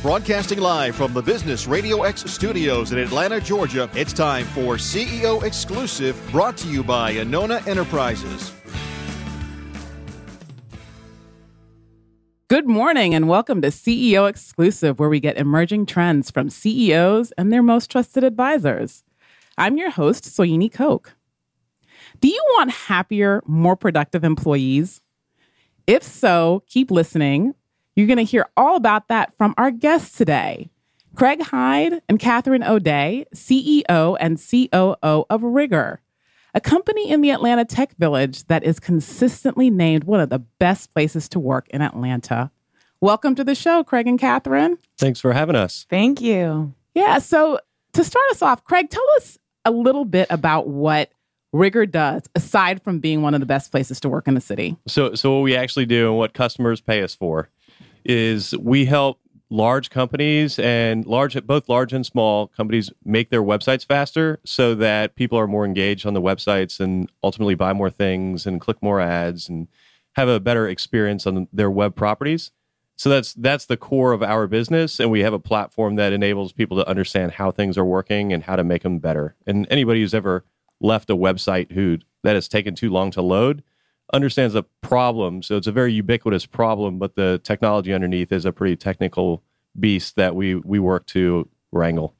Broadcasting live from the Business Radio X studios in Atlanta, Georgia, it's time for CEO Exclusive, brought to you by Anona Enterprises. Good morning and welcome to CEO Exclusive, where we get emerging trends from CEOs and their most trusted advisors. I'm your host, Soyini Koch. Do you want happier, more productive employees? If so, keep listening you're going to hear all about that from our guests today Craig Hyde and Catherine O'Day, CEO and COO of Rigor, a company in the Atlanta Tech Village that is consistently named one of the best places to work in Atlanta. Welcome to the show, Craig and Catherine. Thanks for having us. Thank you. Yeah. So, to start us off, Craig, tell us a little bit about what Rigor does aside from being one of the best places to work in the city. So, so what we actually do and what customers pay us for is we help large companies and large both large and small companies make their websites faster so that people are more engaged on the websites and ultimately buy more things and click more ads and have a better experience on their web properties. So that's that's the core of our business and we have a platform that enables people to understand how things are working and how to make them better. And anybody who's ever left a website who that has taken too long to load understands the problem. So it's a very ubiquitous problem, but the technology underneath is a pretty technical beast that we we work to wrangle.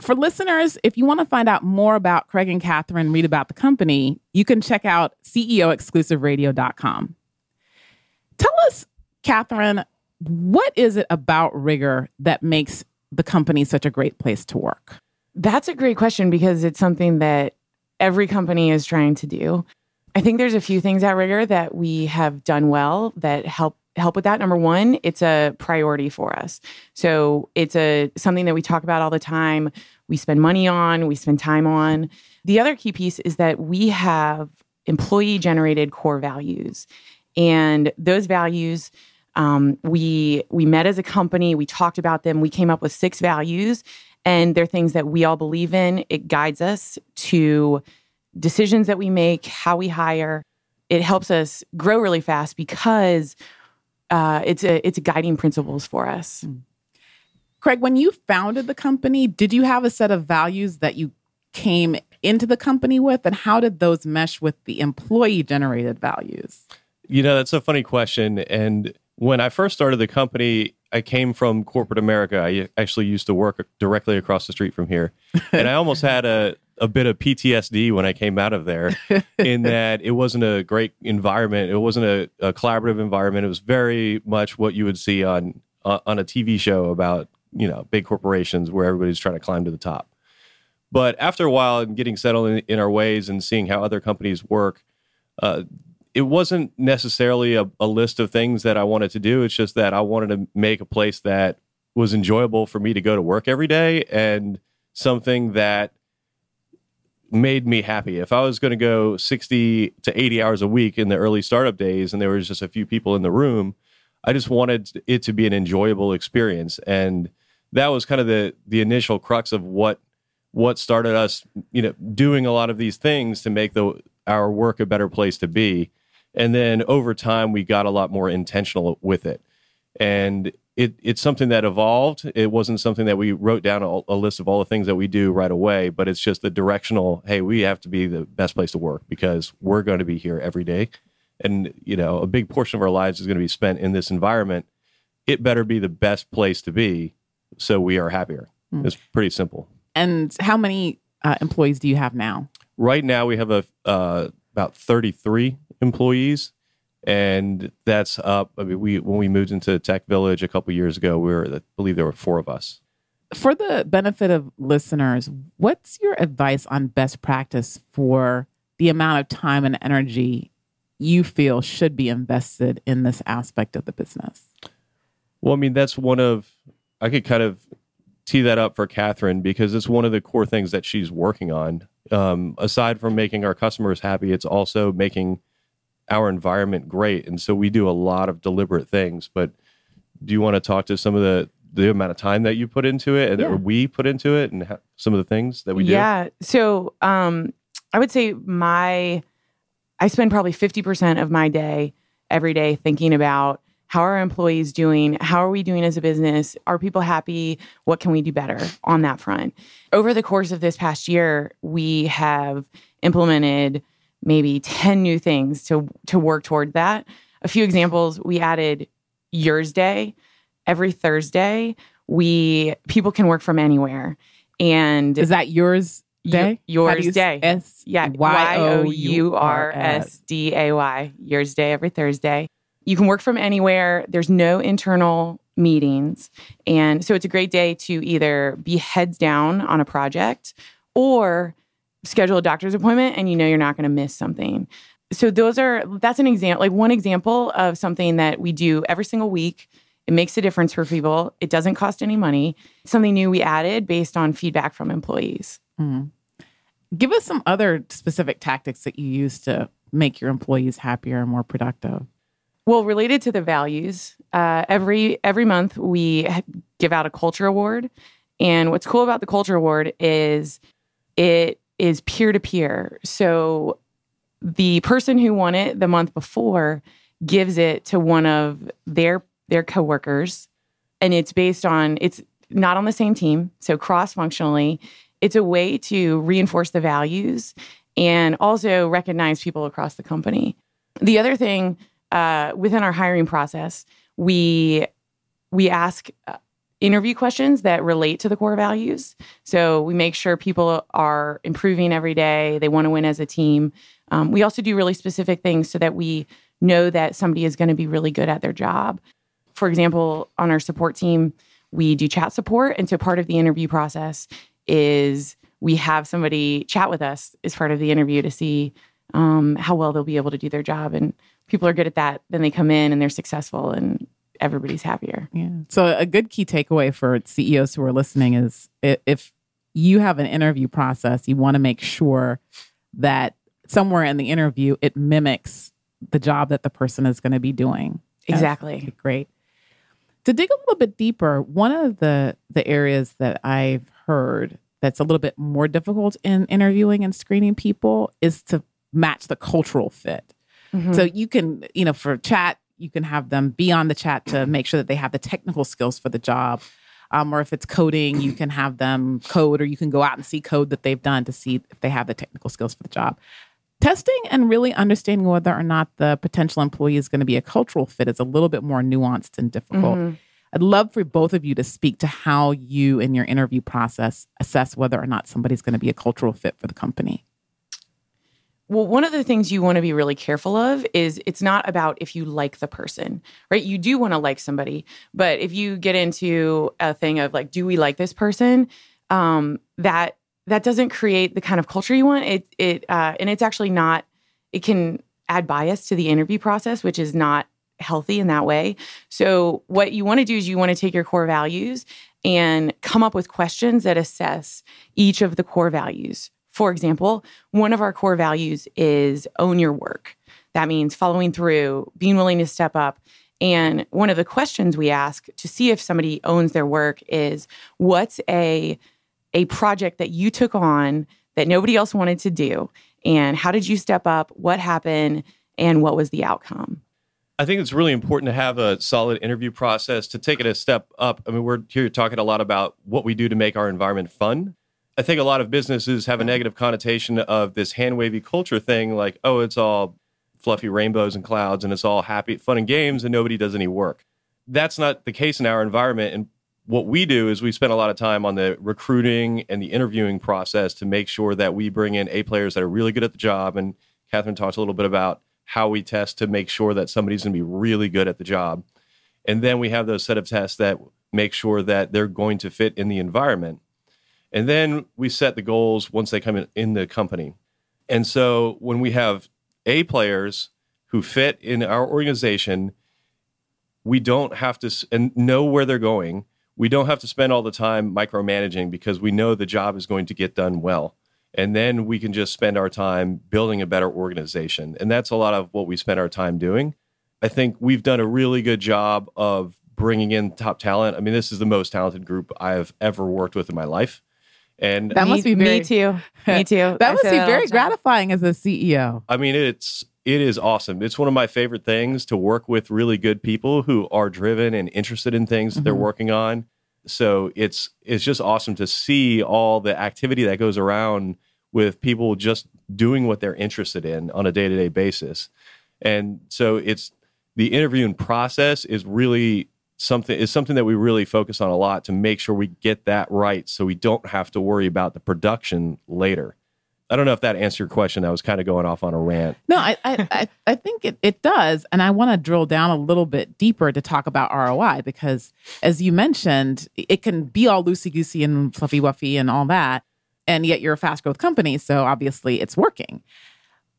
For listeners, if you want to find out more about Craig and Catherine, read about the company, you can check out CEOexclusiveradio.com. Tell us, Catherine, what is it about Rigor that makes the company such a great place to work? That's a great question because it's something that every company is trying to do. I think there's a few things at Rigor that we have done well that help help with that. Number one, it's a priority for us. So it's a something that we talk about all the time. We spend money on, we spend time on. The other key piece is that we have employee generated core values. And those values um, we we met as a company, we talked about them, we came up with six values, and they're things that we all believe in. It guides us to decisions that we make, how we hire. It helps us grow really fast because uh, it's a, it's guiding principles for us. Hmm. Craig, when you founded the company, did you have a set of values that you came into the company with, and how did those mesh with the employee generated values? You know, that's a funny question. And when I first started the company, I came from corporate America. I actually used to work directly across the street from here. And I almost had a, a bit of PTSD when I came out of there, in that it wasn't a great environment. It wasn't a, a, collaborative environment. It was very much what you would see on uh, on a TV show about you know big corporations where everybody's trying to climb to the top. But after a while, and getting settled in, in, our ways and seeing how other companies work, uh, it wasn't necessarily a, a list of things that I wanted to do. It's just that I wanted to make a place that was enjoyable for me to go to work every day and something that made me happy. If I was going to go 60 to 80 hours a week in the early startup days and there was just a few people in the room, I just wanted it to be an enjoyable experience. And that was kind of the the initial crux of what what started us, you know, doing a lot of these things to make the our work a better place to be. And then over time we got a lot more intentional with it. And it, it's something that evolved. It wasn't something that we wrote down a, a, list of all the things that we do right away, but it's just the directional. Hey, we have to be the best place to work because we're going to be here every day, and you know, a big portion of our lives is going to be spent in this environment. It better be the best place to be, so we are happier. Mm. It's pretty simple. And how many uh, employees do you have now? Right now, we have a uh, about thirty three employees and that's up. I mean, we when we moved into Tech Village a couple years ago, we were I believe there were four of us. For the benefit of listeners, what's your advice on best practice for the amount of time and energy you feel should be invested in this aspect of the business? Well, I mean, that's one of I could kind of tee that up for Catherine because it's one of the core things that she's working on. Um, aside from making our customers happy, it's also making our environment great. And so we do a lot of deliberate things. But do you want to talk to some of the the amount of time that you put into it and yeah. we put into it and some of the things that we do? Yeah. So um, I would say my I spend probably 50% of my day every day thinking about how are our employees doing? How are we doing as a business? Are people happy? What can we do better on that front? Over the course of this past year, we have implemented maybe 10 new things to to work toward that. A few examples, we added Yours Day every Thursday. We people can work from anywhere. And Is that yours day? Yours How do you day. S yeah, Y O U R. S D A Y. Yours Day every Thursday. You can work from anywhere. There's no internal meetings. And so it's a great day to either be heads down on a project or schedule a doctor's appointment and you know you're not going to miss something. So those are that's an example like one example of something that we do every single week. It makes a difference for people. It doesn't cost any money. Something new we added based on feedback from employees. Mhm. Give us some other specific tactics that you use to make your employees happier and more productive. Well, related to the values, uh, every every month we give out a culture award, and what's cool about the culture award is it is peer to peer. So the person who won it the month before gives it to one of their their coworkers, and it's based on it's not on the same team, so cross functionally. It's a way to reinforce the values and also recognize people across the company. The other thing uh, within our hiring process, we we ask uh, interview questions that relate to the core values. So we make sure people are improving every day. They want to win as a team. Um, we also do really specific things so that we know that somebody is going to be really good at their job. For example, on our support team, we do chat support, and so part of the interview process is we have somebody chat with us as part of the interview to see um, how well they'll be able to do their job. And people are good at that. Then they come in and they're successful, and everybody's happier. Yeah. So a good key takeaway for CEOs who are listening is if you have an interview process, you want to make sure that somewhere in the interview it mimics the job that the person is going to be doing. Exactly. Great. To dig a little bit deeper, one of the the areas that I've heard that's a little bit more difficult in interviewing and screening people is to match the cultural fit. Mhm. So you can, you know, for chat, you can have them be on the chat to make sure that they have the technical skills for the job. Um, or if it's coding, you can have them code, or you can go out and see code that they've done to see if they have the technical skills for the job. Testing and really understanding whether or not the potential employee is going to be a cultural fit is a little bit more nuanced and difficult. Mhm. I'd love for both of you to speak to how you, in your interview process, assess whether or not somebody's going to be a cultural fit for the company. Well, one of the things you want to be really careful of is it's not about if you like the person, right? You do want to like somebody, but if you get into a thing of like, do we like this person? Um, that that doesn't create the kind of culture you want. It it uh, and it's actually not. It can add bias to the interview process, which is not healthy in that way. So what you want to do is you want to take your core values and come up with questions that assess each of the core values. For example, one of our core values is own your work. That means following through, being willing to step up. And one of the questions we ask to see if somebody owns their work is what's a a project that you took on that nobody else wanted to do and how did you step up? What happened and what was the outcome? I think it's really important to have a solid interview process to take it a step up. I mean, we're here talking a lot about what we do to make our environment fun. I think a lot of businesses have a negative connotation of this hand wavy culture thing, like, oh, it's all fluffy rainbows and clouds and it's all happy, fun and games and nobody does any work. That's not the case in our environment. And what we do is we spend a lot of time on the recruiting and the interviewing process to make sure that we bring in A players that are really good at the job. And Catherine talked a little bit about how we test to make sure that somebody's going to be really good at the job. And then we have those set of tests that make sure that they're going to fit in the environment. And then we set the goals once they come in, in the company. And so when we have A players who fit in our organization, we don't have to and know where they're going. We don't have to spend all the time micromanaging because we know the job is going to get done well. And then we can just spend our time building a better organization. And that's a lot of what we spend our time doing. I think we've done a really good job of bringing in top talent. I mean, this is the most talented group I've ever worked with in my life. And That must Me- be very- me too. Me too. That I must be very gratifying as a CEO. I mean, it's it is awesome. It's one of my favorite things to work with really good people who are driven and interested in things that they're mm-hmm. working on. So it's it's just awesome to see all the activity that goes around with people just doing what they're interested in on a day-to-day basis. And so it's the interviewing process is really something is something that we really focus on a lot to make sure we get that right so we don't have to worry about the production later. I don't know if that answered your question. I was kind of going off on a rant. No, I I, I, think it, it does. And I want to drill down a little bit deeper to talk about ROI because as you mentioned, it can be all loosey goosey and fluffy wuffy and all that. And yet you're a fast growth company. So obviously it's working.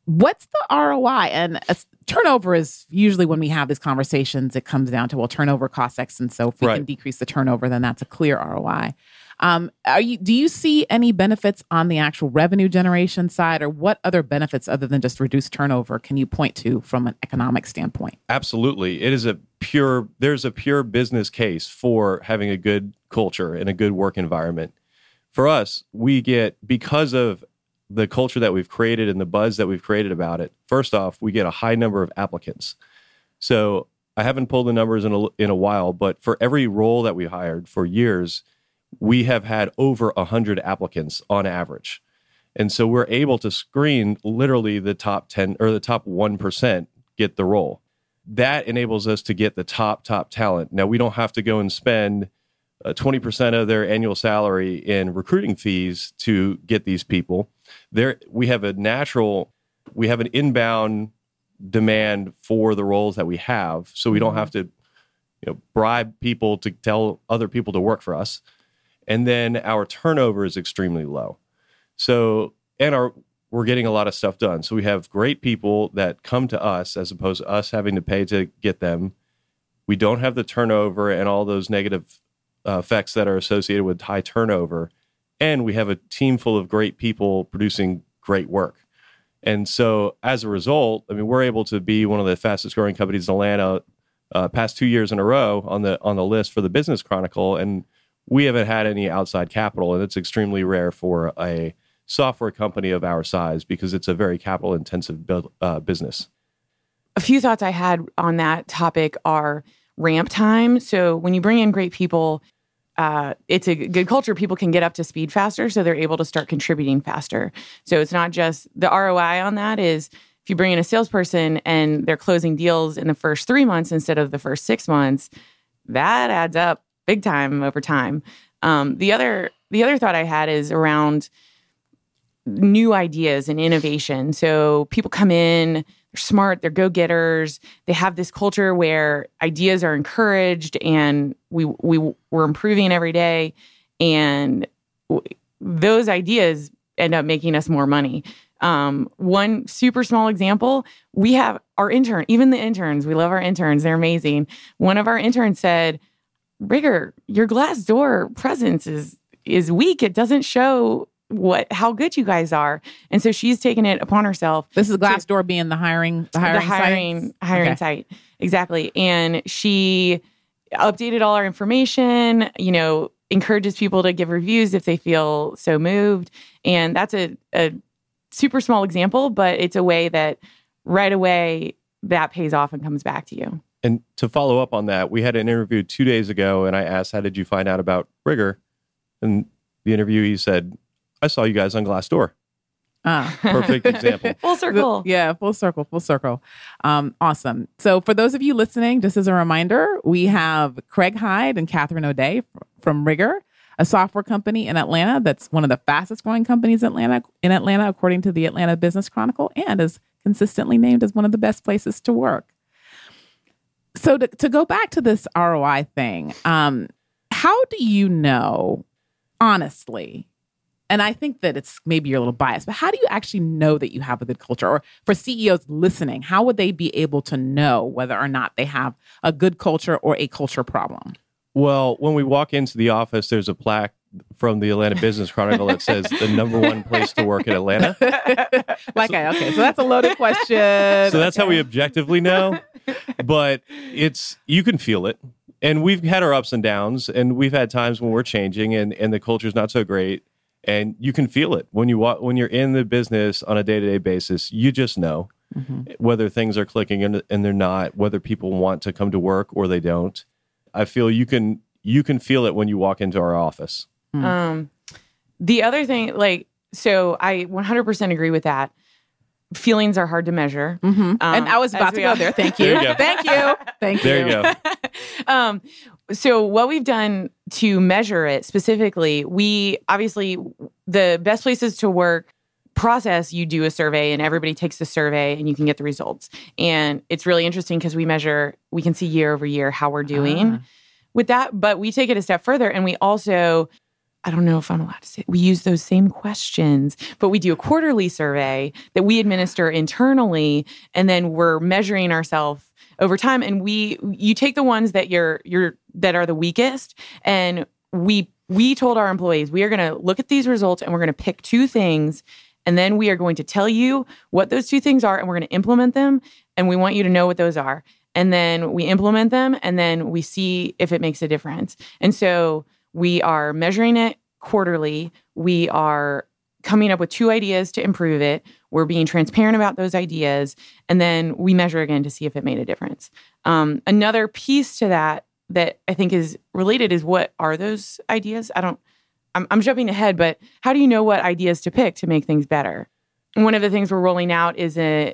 What's the ROI? And uh, turnover is usually when we have these conversations, it comes down to, well, turnover costs X. And so if we can decrease the turnover, then that's a clear ROI. Um, are you do you see any benefits on the actual revenue generation side, or what other benefits other than just reduced turnover can you point to from an economic standpoint? Absolutely. It is a pure there's a pure business case for having a good culture and a good work environment. For us, we get because of the culture that we've created and the buzz that we've created about it. First off, we get a high number of applicants. So, I haven't pulled the numbers in a, in a while, but for every role that we hired for years, we have had over 100 applicants on average. And so we're able to screen literally the top 10 or the top 1% get the role. That enables us to get the top, top talent. Now, we don't have to go and spend uh, 20% of their annual salary in recruiting fees to get these people. There, we have a natural, we have an inbound demand for the roles that we have. So we don't have to, you know, bribe people to tell other people to work for us. And then our turnover is extremely low. So, and our we're getting a lot of stuff done. So we have great people that come to us as opposed to us having to pay to get them. We don't have the turnover and all those negative uh, effects that are associated with high turnover. And we have a team full of great people producing great work. And so as a result, I mean, we're able to be one of the fastest growing companies in Atlanta uh, past two years in a row on the on the list for the Business Chronicle. And we haven't had any outside capital, and it's extremely rare for a software company of our size because it's a very capital intensive build, uh, business. a few thoughts I had on that topic are ramp time. So when you bring in great people, uh, it's a good culture. People can get up to speed faster, so they're able to start contributing faster. So it's not just the ROI on that is if you bring in a salesperson and they're closing deals in the first three months instead of the first six months, that adds up big time over time. Um, the other the other thought I had is around new ideas and innovation. So people come in, they're smart, they're go-getters. They have this culture where ideas are encouraged and we we we're improving every day and those ideas end up making us more money. Um, one super small example, we have our intern, even the interns, we love our interns, they're amazing. One of our interns said, Rigor, your Glassdoor presence is is weak. It doesn't show what how good you guys are. And so she's taken it upon herself This is Glassdoor being the hiring the hiring the hiring sites? hiring Okay. site exactly and she updated all our information you know encourages people to give reviews if they feel so moved and that's a, a super small example but it's a way that right away that pays off and comes back to you And to follow up on that, we had an interview two days ago, and I asked, "How did you find out about Rigor?" And the interviewee said, "I saw you guys on Glassdoor." Ah. Perfect example. full circle Yeah, full circle, full circle. Um, awesome. So, for those of you listening, just as a reminder, we have Craig Hyde and Catherine O'Day from Rigor, a software company in Atlanta that's one of the fastest growing companies in Atlanta, in Atlanta, according to the Atlanta Business Chronicle, and is consistently named as one of the best places to work. So, to, to go back to this ROI thing, um, how do you know, honestly, and I think that it's maybe you're a little biased, but how do you actually know that you have a good culture? Or for CEOs listening, how would they be able to know whether or not they have a good culture or a culture problem? Well, when we walk into the office, there's a plaque from the Atlanta Business Chronicle that says the number one place to work in Atlanta. like, I, okay, so that's a loaded question. So that's how we objectively know. But it's you can feel it. And we've had our ups and downs, and we've had times when we're changing and, and the culture's not so great. And you can feel it when you walk when you're in the business on a day to day basis. You just know. whether things are clicking and, and they're not, whether people want to come to work or they don't. I feel you can you can feel it when you walk into our office. Mm. Um, the other thing, like, so I 100% agree with that. Feelings are hard to measure. Mhm. and I was about to go all- there. Thank you. There you go. Thank you. Thank you. There you go. um, so what we've done to measure it specifically, we obviously the best places to work process you do a survey and everybody takes the survey and you can get the results and it's really interesting because we measure we can see year over year how we're doing Ah. with that but we take it a step further and we also I don't know if I'm allowed to say we use those same questions, but we do a quarterly survey that we administer internally, and then we're measuring ourselves over time. And we you take the ones that you're you're that are the weakest, and we we told our employees we are going to look at these results and we're going to pick two things, and then we are going to tell you what those two things are, and we're going to implement them, and we want you to know what those are. And then we implement them, and then we see if it makes a difference. And so we are measuring it quarterly. We are coming up with two ideas to improve it. We're being transparent about those ideas. And then we measure again to see if it made a difference. Um, another piece to that that I think is related is what are those ideas? I don't, I'm, I'm jumping ahead, but how do you know what ideas to pick to make things better? One of the things we're rolling out is an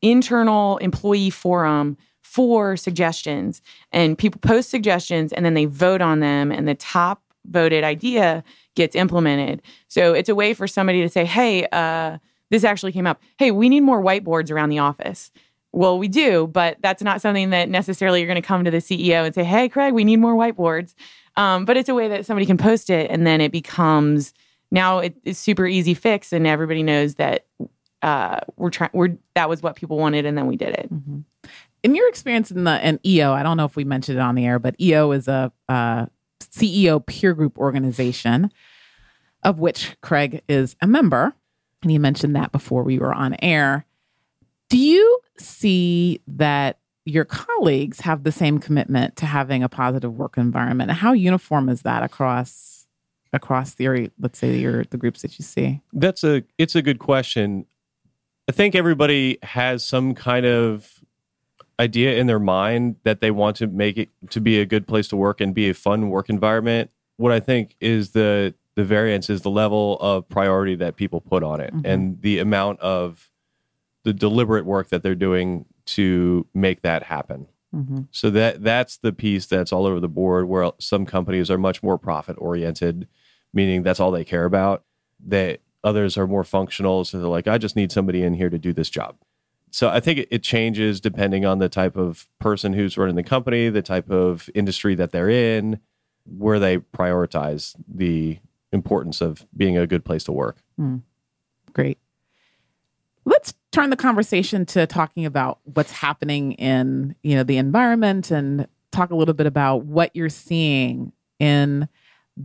internal employee forum for suggestions and people post suggestions and then they vote on them and the top voted idea gets implemented. So it's a way for somebody to say hey uh, this actually came up. Hey we need more whiteboards around the office. Well we do but that's not something that necessarily you're going to come to the ceo and say hey craig we need more whiteboards. Um, but it's a way that somebody can post it and then it becomes now it, it's super easy fix and everybody knows that uh, we're trying we're that was what people wanted and then we did it. Mhm. In your experience in the and EO, I don't know if we mentioned it on the air, but EO is a uh, CEO peer group organization of which Craig is a member, and he mentioned that before we were on air. Do you see that your colleagues have the same commitment to having a positive work environment? How uniform is that across across the let's say your the groups that you see? That's a it's a good question. I think everybody has some kind of idea in their mind that they want to make it to be a good place to work and be a fun work environment. What I think is the the variance is the level of priority that people put on it Mhm. and the amount of the deliberate work that they're doing to make that happen. Mm-hmm. So that that's the piece that's all over the board where some companies are much more profit oriented, meaning that's all they care about. That others are more functional, so they're like, I just need somebody in here to do this job. So I think it, changes depending on the type of person who's running the company, the type of industry that they're in, where they prioritize the importance of being a good place to work. Hmm. Great. Let's turn the conversation to talking about what's happening in, you know, the environment and talk a little bit about what you're seeing in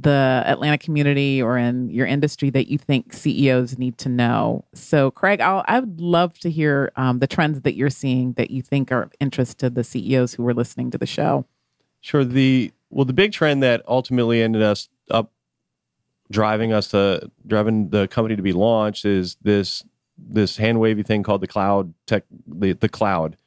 the Atlanta community or in your industry that you think CEOs need to know. So, Craig, I'll, I would love to hear um, the trends that you're seeing that you think are of interest to the CEOs who are listening to the show. Sure. The well, the big trend that ultimately ended us up driving us to driving the company to be launched is this this hand wavy thing called the cloud tech the, the cloud.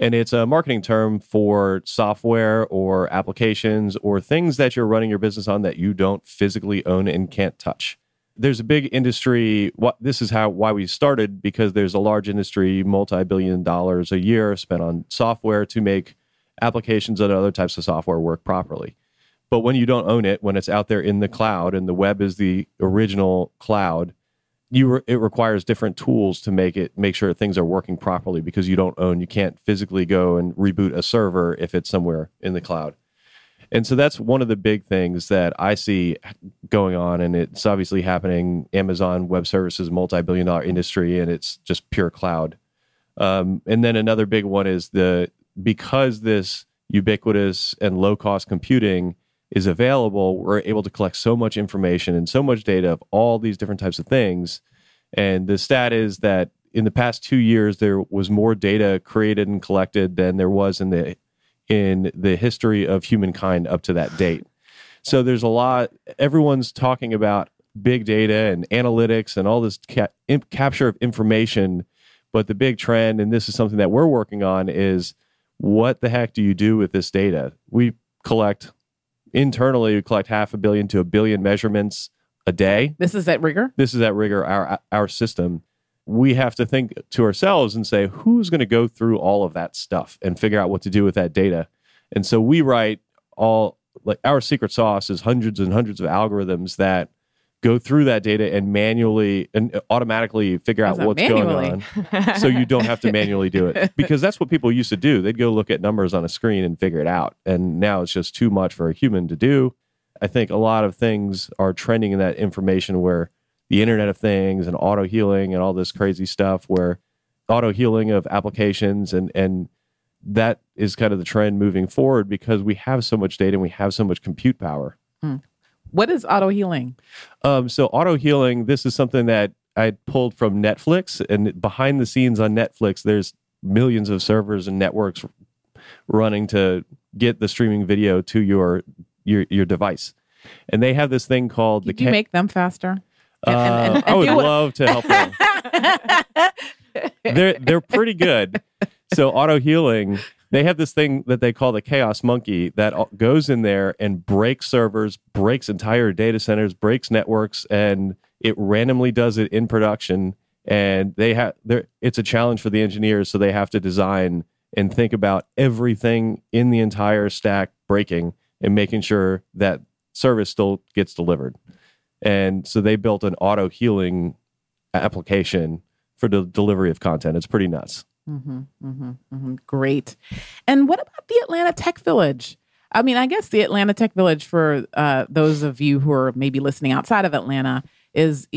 And it's a marketing term for software or applications or things that you're running your business on that you don't physically own and can't touch. There's a big industry. What this is how why we started because there's a large industry, multi-billion dollars a year spent on software to make applications and other types of software work properly. But when you don't own it, when it's out there in the cloud and the web is the original cloud, you re- it requires different tools to make it make sure things are working properly because you don't own you can't physically go and reboot a server if it's somewhere in the cloud. And so that's one of the big things that I see going on and it's obviously happening Amazon Web Services multi-billion dollar industry and it's just pure cloud. Um, and then another big one is the because this ubiquitous and low cost computing is available, we're able to collect so much information and so much data of all these different types of things. And the stat is that in the past two years, there was more data created and collected than there was in the in the history of humankind up to that date. So there's a lot. Everyone's talking about big data and analytics and all this ca- capture of information, But the big trend, and this is something that we're working on, is what the heck do you do with this data? We collect internally, we collect half a billion to a billion measurements a day. This is at Rigor. This is at Rigor, our our system. We have to think to ourselves and say, who's going to go through all of that stuff and figure out what to do with that data? And so we write all like our secret sauce is hundreds and hundreds of algorithms that go through that data and manually and uh, automatically figure out what's manually? going on so you don't have to manually do it. Because that's what people used to do. They'd go look at numbers on a screen and figure it out. And now it's just too much for a human to do. I think a lot of things are trending in that information where the internet of things and auto healing and all this crazy stuff where auto healing of applications and and that is kind of the trend moving forward because we have so much data and we have so much compute power hmm. What is auto healing? um, so auto healing, this is something that I pulled from Netflix, and behind the scenes on Netflix, there's millions of servers and networks running to get the streaming video to your your your device, and they have this thing called the. Did you make them faster? uh, and- and- and I would love to help them. they're they're pretty good. So auto healing, they have this thing that they call the chaos monkey that goes in there and breaks servers, breaks entire data centers, breaks networks, and it randomly does it in production. And they have it's a challenge for the engineers, so they have to design and think about everything in the entire stack breaking and making sure that service still gets delivered. And so they built an auto healing application for the delivery of content. It's pretty nuts. Hmm hmm hmm Great. And what about the Atlanta Tech Village? I mean, I guess the Atlanta Tech Village, for uh, those of you who are maybe listening outside of Atlanta, is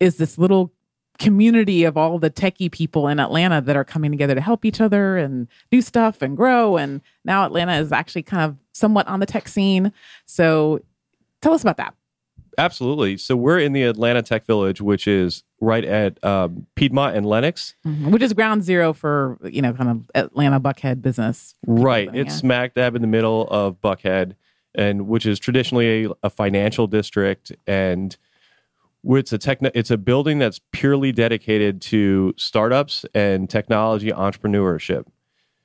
is this little community of all the techie people in Atlanta that are coming together to help each other and do stuff and grow. And now Atlanta is actually kind of somewhat on the tech scene. So, tell us about that. Absolutely. So we're in the Atlanta Tech Village, which is right at um, Piedmont and Lenox. Mhm. Which is ground zero for you know kind of Atlanta Buckhead business. Right. It's yeah. smack dab in the middle of Buckhead, and which is traditionally a, a financial district, and it's a techno, it's a building that's purely dedicated to startups and technology entrepreneurship.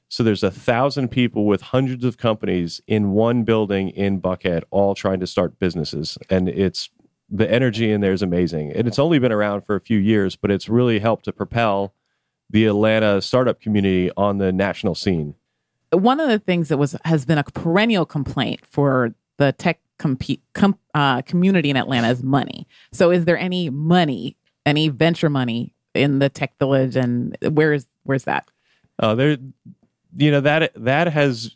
So there's a thousand people with hundreds of companies in one building in Buckhead, all trying to start businesses, and it's the energy in there is amazing. And it's only been around for a few years, but it's really helped to propel the Atlanta startup community on the national scene. one of the things that was has been a perennial complaint for the tech compete, com, uh, community in Atlanta is money. So, is there any money, any venture money in the tech village, and where is where's that? Uh, there, you know that that has.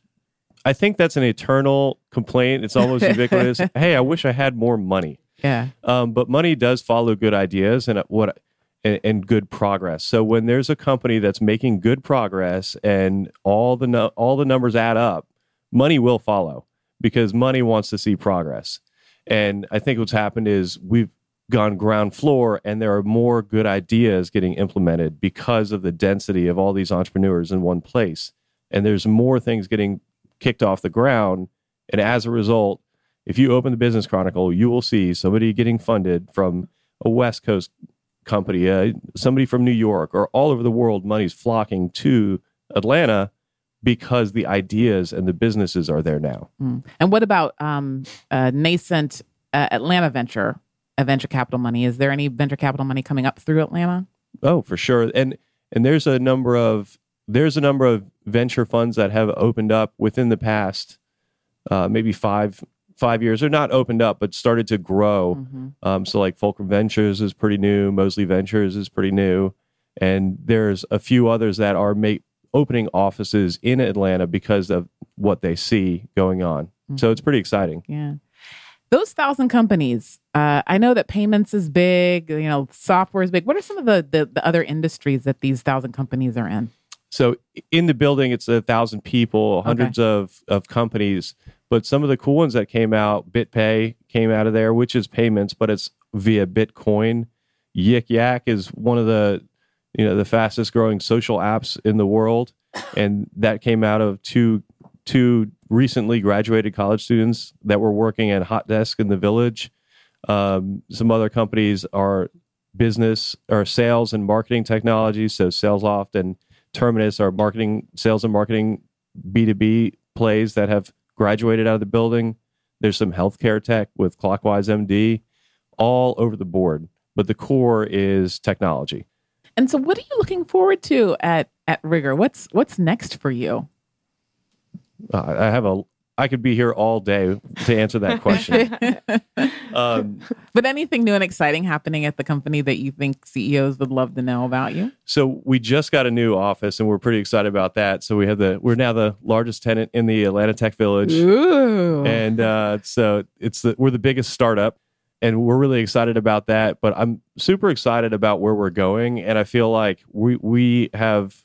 I think that's an eternal complaint. It's almost ubiquitous. hey, I wish I had more money. Yeah, Um, but money does follow good ideas and what and, and good progress. So when there's a company that's making good progress and all the nu- all the numbers add up, money will follow because money wants to see progress. And I think what's happened is we've gone ground floor and there are more good ideas getting implemented because of the density of all these entrepreneurs in one place. And there's more things getting kicked off the ground. And as a result, if you open the Business Chronicle, you will see somebody getting funded from a West Coast company, uh, somebody from New York, or all over the world. Money's flocking to Atlanta because the ideas and the businesses are there now. Mm. and what about um, uh, nascent uh, Atlanta venture, uh, venture capital money? Is there any venture capital money coming up through Atlanta? Oh, for sure. And and there's a number of there's a number of venture funds that have opened up within the past uh, maybe five five years. They're not opened up, but started to grow. Mhm. Um, so like Fulcrum Ventures is pretty new, Mosley Ventures is pretty new, and there's a few others that are make, opening offices in Atlanta because of what they see going on. So it's pretty exciting. Yeah. Those thousand companies, uh, I know that payments is big, you know, software is big. What are some of the, the, the other industries that these thousand companies are in? So in the building, it's a thousand people, hundreds of of companies. But some of the cool ones that came out, BitPay came out of there, which is payments, but it's via Bitcoin. Yik Yak is one of the you know the fastest growing social apps in the world, and that came out of two two recently graduated college students that were working at Hot Desk in the Village. Um, some other companies are business or sales and marketing technologies. So SalesLoft and Terminus are marketing, sales and marketing B2B plays that have graduated out of the building. There's some healthcare tech with Clockwise MD, all over the board. But the core is technology. And so, what are you looking forward to at at Rigor? What's what's next for you? Uh, I have a. I could be here all day to answer that question. um, but anything new and exciting happening at the company that you think CEOs would love to know about you? So we just got a new office, and we're pretty excited about that. So we have the we're now the largest tenant in the Atlanta Tech Village, Ooh. and uh, so it's the, we're the biggest startup and we're really excited about that. But I'm super excited about where we're going, and I feel like we we have,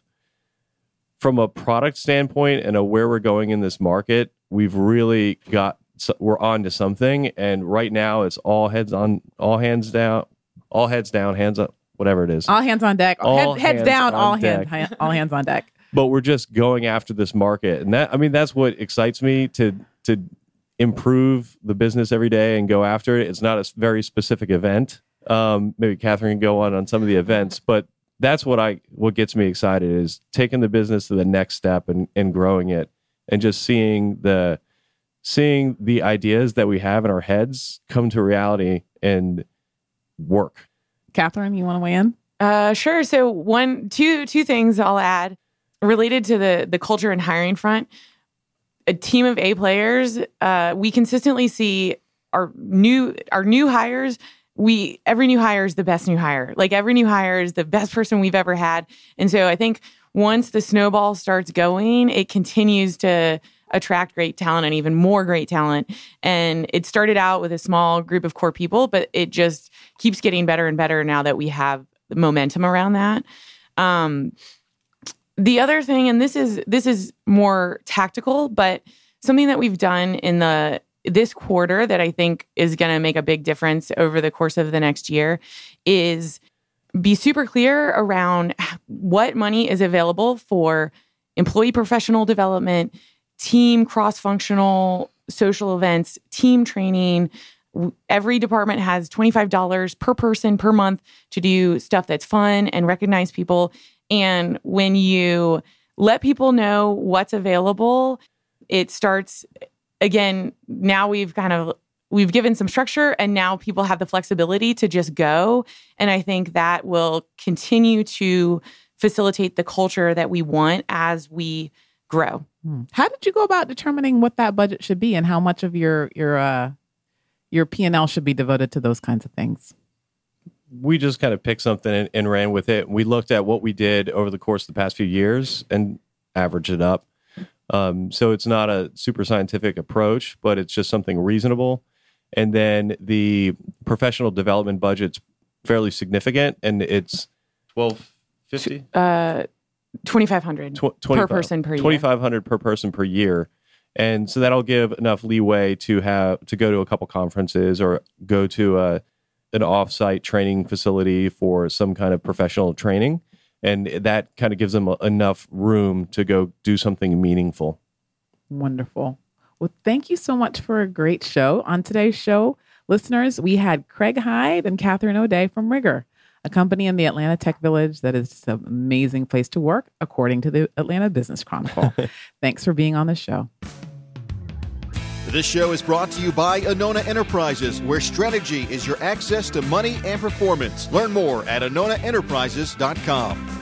from a product standpoint and a where we're going in this market, we've really got we're on to something. And right now, it's all heads on, all hands down, all heads down, hands up, whatever it is. All hands on deck. All Head, heads down. All deck. hands. All hands on deck. but we're just going after this market and that i mean that's what excites me to to improve the business every day and go after it it's not a very specific event um, maybe catherine can go on on some of the events but that's what i what gets me excited is taking the business to the next step and, and growing it and just seeing the seeing the ideas that we have in our heads come to reality and work Catherine, you want to weigh in? Uh, sure. So one, two, two things I'll add related to the the culture and hiring front. A team of A players. Uh, we consistently see our new our new hires. We every new hire is the best new hire. Like every new hire is the best person we've ever had. And so I think once the snowball starts going, it continues to attract great talent and even more great talent. And it started out with a small group of core people, but it just keeps getting better and better now that we have momentum around that. Um, the other thing, and this is this is more tactical, but something that we've done in the this quarter that I think is going to make a big difference over the course of the next year is be super clear around what money is available for employee professional development, team cross functional social events, team training. Every department has $25 per person per month to do stuff that's fun and recognize people. And when you let people know what's available, it starts again. Now we've kind of we've given some structure and now people have the flexibility to just go and i think that will continue to facilitate the culture that we want as we grow Hmm. How did you go about determining what that budget should be and how much of your your uh your P and L should be devoted to those kinds of things? we just kind of picked something and, and ran with it. We looked at what we did over the course of the past few years and averaged it up. Um, so it's not a super scientific approach, but it's just something reasonable. And then the professional development budget's fairly significant, and it's twelve fifty uh 2500 tw- per person per year twenty five hundred per person per year. And so that'll give enough leeway to have to go to a couple conferences or go to a an offsite training facility for some kind of professional training, and that kind of gives them a- enough room to go do something meaningful. Wonderful. Well, thank you so much for a great show. On today's show, listeners, we had Craig Hyde and Catherine O'Day from Rigor, a company in the Atlanta Tech Village that is an amazing place to work, according to the Atlanta Business Chronicle. Thanks for being on the show. This show is brought to you by Anona Enterprises, where strategy is your access to money and performance. Learn more at AnonaEnterprises.com.